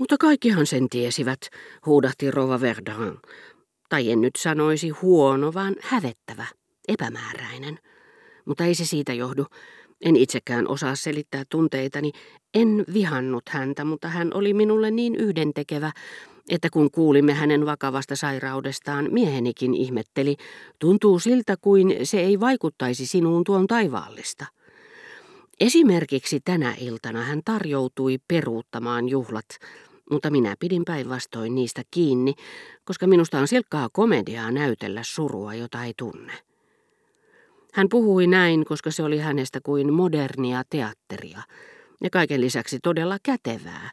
Mutta kaikkihan sen tiesivät, huudahti Rova Verdun. Tai en nyt sanoisi huono, vaan hävettävä, epämääräinen. Mutta ei se siitä johdu. En itsekään osaa selittää tunteitani. En vihannut häntä, mutta hän oli minulle niin yhdentekevä, että kun kuulimme hänen vakavasta sairaudestaan, miehenikin ihmetteli, tuntuu siltä kuin se ei vaikuttaisi sinuun tuon taivaallista. Esimerkiksi tänä iltana hän tarjoutui peruuttamaan juhlat, mutta minä pidin päinvastoin niistä kiinni, koska minusta on silkkaa komediaa näytellä surua, jota ei tunne. Hän puhui näin, koska se oli hänestä kuin modernia teatteria, ja kaiken lisäksi todella kätevää,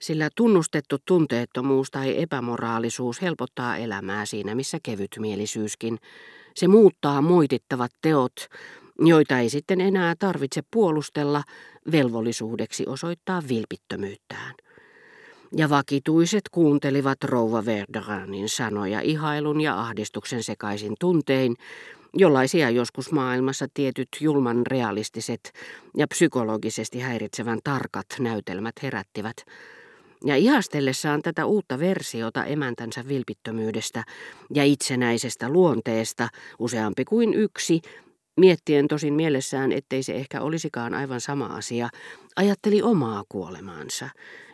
sillä tunnustettu tunteettomuus tai epämoraalisuus helpottaa elämää siinä, missä kevytmielisyyskin. Se muuttaa moitittavat teot, joita ei sitten enää tarvitse puolustella velvollisuudeksi osoittaa vilpittömyyttään. Ja vakituiset kuuntelivat rouva Verderanin sanoja ihailun ja ahdistuksen sekaisin tuntein, jollaisia joskus maailmassa tietyt julman realistiset ja psykologisesti häiritsevän tarkat näytelmät herättivät – ja ihastellessaan tätä uutta versiota emäntänsä vilpittömyydestä ja itsenäisestä luonteesta useampi kuin yksi, miettien tosin mielessään, ettei se ehkä olisikaan aivan sama asia, ajatteli omaa kuolemaansa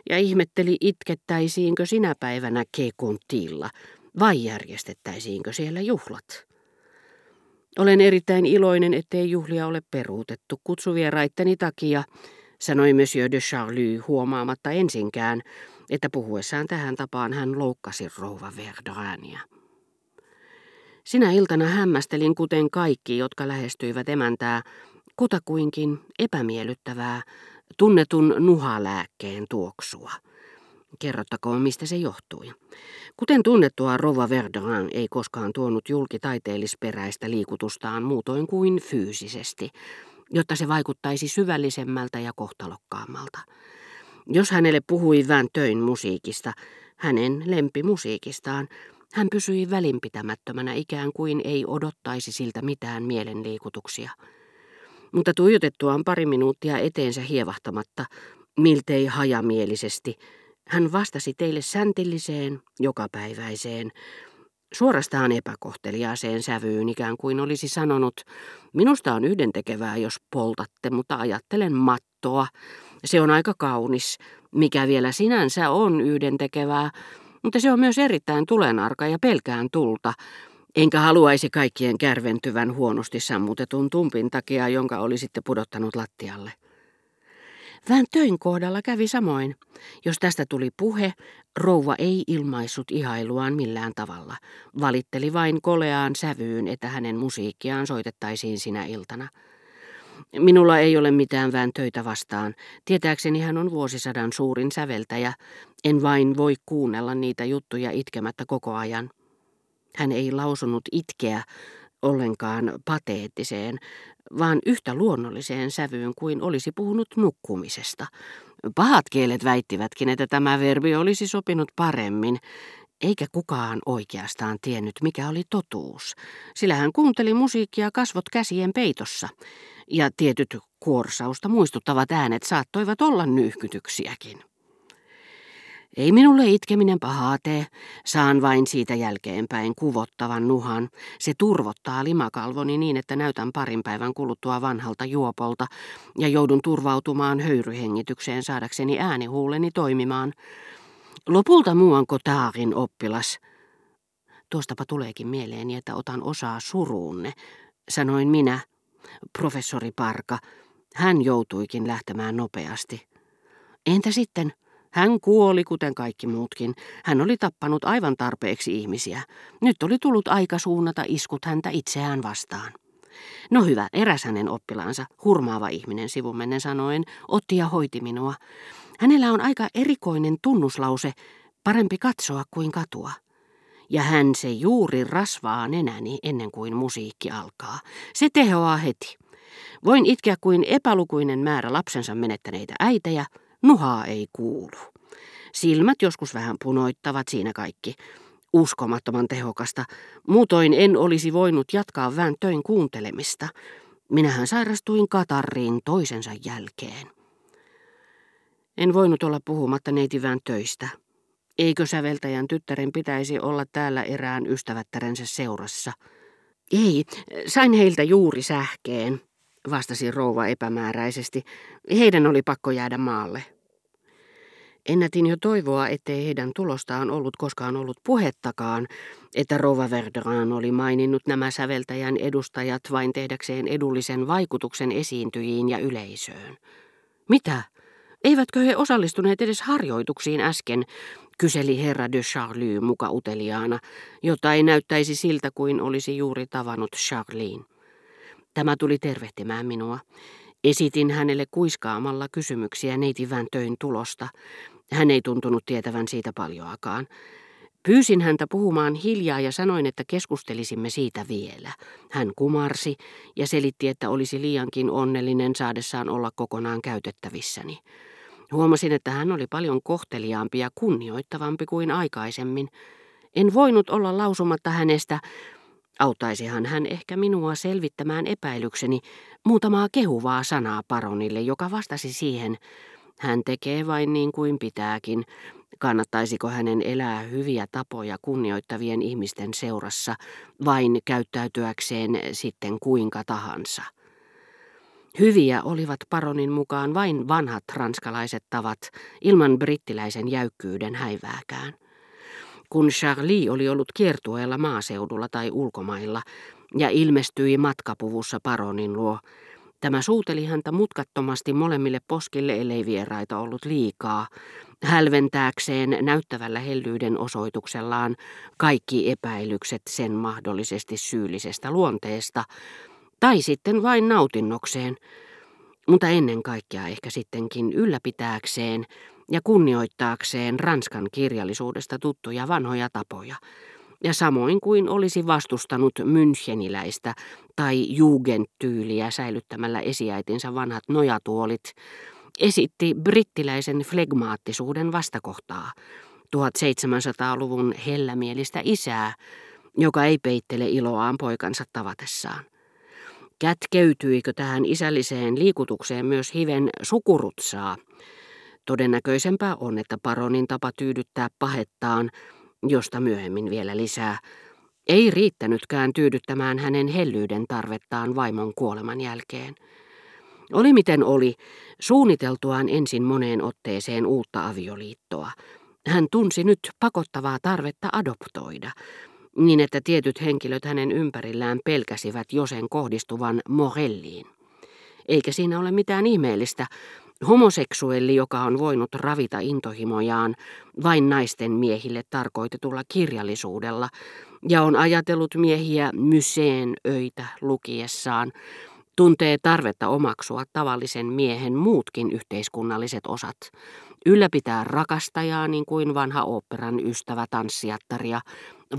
ja ihmetteli itkettäisiinkö sinä päivänä Kekuntilla vai järjestettäisiinkö siellä juhlat. Olen erittäin iloinen, ettei juhlia ole peruutettu kutsuvieraitteni takia, sanoi Monsieur de Charlie huomaamatta ensinkään, että puhuessaan tähän tapaan hän loukkasi rouva Verdania. Sinä iltana hämmästelin, kuten kaikki, jotka lähestyivät emäntää, kutakuinkin epämiellyttävää, tunnetun nuhalääkkeen tuoksua. Kerrottakoon, mistä se johtui. Kuten tunnettua, Rova Verdun ei koskaan tuonut julki taiteellisperäistä liikutustaan muutoin kuin fyysisesti – jotta se vaikuttaisi syvällisemmältä ja kohtalokkaammalta. Jos hänelle puhui vähän töin musiikista, hänen lempimusiikistaan, hän pysyi välinpitämättömänä ikään kuin ei odottaisi siltä mitään mielenliikutuksia. Mutta tuijotettuaan pari minuuttia eteensä hievahtamatta, miltei hajamielisesti, hän vastasi teille säntilliseen, jokapäiväiseen, suorastaan epäkohteliaaseen sävyyn ikään kuin olisi sanonut, minusta on yhdentekevää, jos poltatte, mutta ajattelen mattoa. Se on aika kaunis, mikä vielä sinänsä on yhdentekevää, mutta se on myös erittäin tulenarka ja pelkään tulta. Enkä haluaisi kaikkien kärventyvän huonosti sammutetun tumpin takia, jonka olisitte pudottanut lattialle. Vähän töin kohdalla kävi samoin. Jos tästä tuli puhe, rouva ei ilmaissut ihailuaan millään tavalla. Valitteli vain koleaan sävyyn, että hänen musiikkiaan soitettaisiin sinä iltana. Minulla ei ole mitään vähän töitä vastaan. Tietääkseni hän on vuosisadan suurin säveltäjä. En vain voi kuunnella niitä juttuja itkemättä koko ajan. Hän ei lausunut itkeä ollenkaan pateettiseen, vaan yhtä luonnolliseen sävyyn kuin olisi puhunut nukkumisesta. Pahat kielet väittivätkin, että tämä verbi olisi sopinut paremmin, eikä kukaan oikeastaan tiennyt, mikä oli totuus, sillä hän kuunteli musiikkia kasvot käsien peitossa, ja tietyt kuorsausta muistuttavat äänet saattoivat olla nyyhkytyksiäkin. Ei minulle itkeminen pahaa tee, saan vain siitä jälkeenpäin kuvottavan nuhan. Se turvottaa limakalvoni niin, että näytän parin päivän kuluttua vanhalta juopolta ja joudun turvautumaan höyryhengitykseen saadakseni äänihuuleni toimimaan. Lopulta muuan Kotaarin oppilas. Tuostapa tuleekin mieleeni, että otan osaa suruunne, sanoin minä, professori Parka. Hän joutuikin lähtemään nopeasti. Entä sitten? Hän kuoli kuten kaikki muutkin. Hän oli tappanut aivan tarpeeksi ihmisiä. Nyt oli tullut aika suunnata iskut häntä itseään vastaan. No hyvä, eräs hänen oppilaansa, hurmaava ihminen sivumennen sanoen, otti ja hoiti minua. Hänellä on aika erikoinen tunnuslause, parempi katsoa kuin katua. Ja hän se juuri rasvaa nenäni ennen kuin musiikki alkaa. Se tehoaa heti. Voin itkeä kuin epälukuinen määrä lapsensa menettäneitä äitejä, Nuhaa ei kuulu. Silmät joskus vähän punoittavat siinä kaikki. Uskomattoman tehokasta. Muutoin en olisi voinut jatkaa vähän töin kuuntelemista. Minähän sairastuin katarriin toisensa jälkeen. En voinut olla puhumatta neitivään töistä. Eikö säveltäjän tyttären pitäisi olla täällä erään ystävättärensä seurassa? Ei, sain heiltä juuri sähkeen, vastasi rouva epämääräisesti. Heidän oli pakko jäädä maalle. Ennätin jo toivoa, ettei heidän tulostaan ollut koskaan ollut puhettakaan, että Rova Verderan oli maininnut nämä säveltäjän edustajat vain tehdäkseen edullisen vaikutuksen esiintyjiin ja yleisöön. Mitä? Eivätkö he osallistuneet edes harjoituksiin äsken, kyseli herra de Charlie muka uteliaana, jota ei näyttäisi siltä kuin olisi juuri tavannut Charlene. Tämä tuli tervehtimään minua. Esitin hänelle kuiskaamalla kysymyksiä neitivän töin tulosta. Hän ei tuntunut tietävän siitä paljoakaan. Pyysin häntä puhumaan hiljaa ja sanoin, että keskustelisimme siitä vielä. Hän kumarsi ja selitti, että olisi liiankin onnellinen saadessaan olla kokonaan käytettävissäni. Huomasin, että hän oli paljon kohteliaampi ja kunnioittavampi kuin aikaisemmin. En voinut olla lausumatta hänestä, auttaisihan hän ehkä minua selvittämään epäilykseni, muutamaa kehuvaa sanaa paronille, joka vastasi siihen, hän tekee vain niin kuin pitääkin, kannattaisiko hänen elää hyviä tapoja kunnioittavien ihmisten seurassa, vain käyttäytyäkseen sitten kuinka tahansa. Hyviä olivat paronin mukaan vain vanhat ranskalaiset tavat, ilman brittiläisen jäykkyyden häivääkään. Kun Charlie oli ollut kiertueella maaseudulla tai ulkomailla ja ilmestyi matkapuvussa paronin luo, Tämä suuteli häntä mutkattomasti molemmille poskille, ellei vieraita ollut liikaa, hälventääkseen näyttävällä hellyyden osoituksellaan kaikki epäilykset sen mahdollisesti syyllisestä luonteesta, tai sitten vain nautinnokseen, mutta ennen kaikkea ehkä sittenkin ylläpitääkseen ja kunnioittaakseen Ranskan kirjallisuudesta tuttuja vanhoja tapoja, ja samoin kuin olisi vastustanut müncheniläistä tai jugendtyyliä säilyttämällä esiäitinsä vanhat nojatuolit, esitti brittiläisen flegmaattisuuden vastakohtaa, 1700-luvun hellämielistä isää, joka ei peittele iloaan poikansa tavatessaan. Kätkeytyikö tähän isälliseen liikutukseen myös hiven sukurutsaa? Todennäköisempää on, että paronin tapa tyydyttää pahettaan, josta myöhemmin vielä lisää, ei riittänytkään tyydyttämään hänen hellyyden tarvettaan vaimon kuoleman jälkeen. Oli miten oli, suunniteltuaan ensin moneen otteeseen uutta avioliittoa. Hän tunsi nyt pakottavaa tarvetta adoptoida, niin että tietyt henkilöt hänen ympärillään pelkäsivät jo sen kohdistuvan Morelliin. Eikä siinä ole mitään ihmeellistä, Homoseksuelli, joka on voinut ravita intohimojaan vain naisten miehille tarkoitetulla kirjallisuudella ja on ajatellut miehiä myseen öitä lukiessaan, tuntee tarvetta omaksua tavallisen miehen muutkin yhteiskunnalliset osat, ylläpitää rakastajaa niin kuin vanha oopperan ystävä tanssiattaria,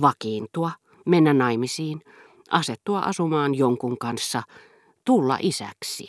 vakiintua, mennä naimisiin, asettua asumaan jonkun kanssa, tulla isäksi.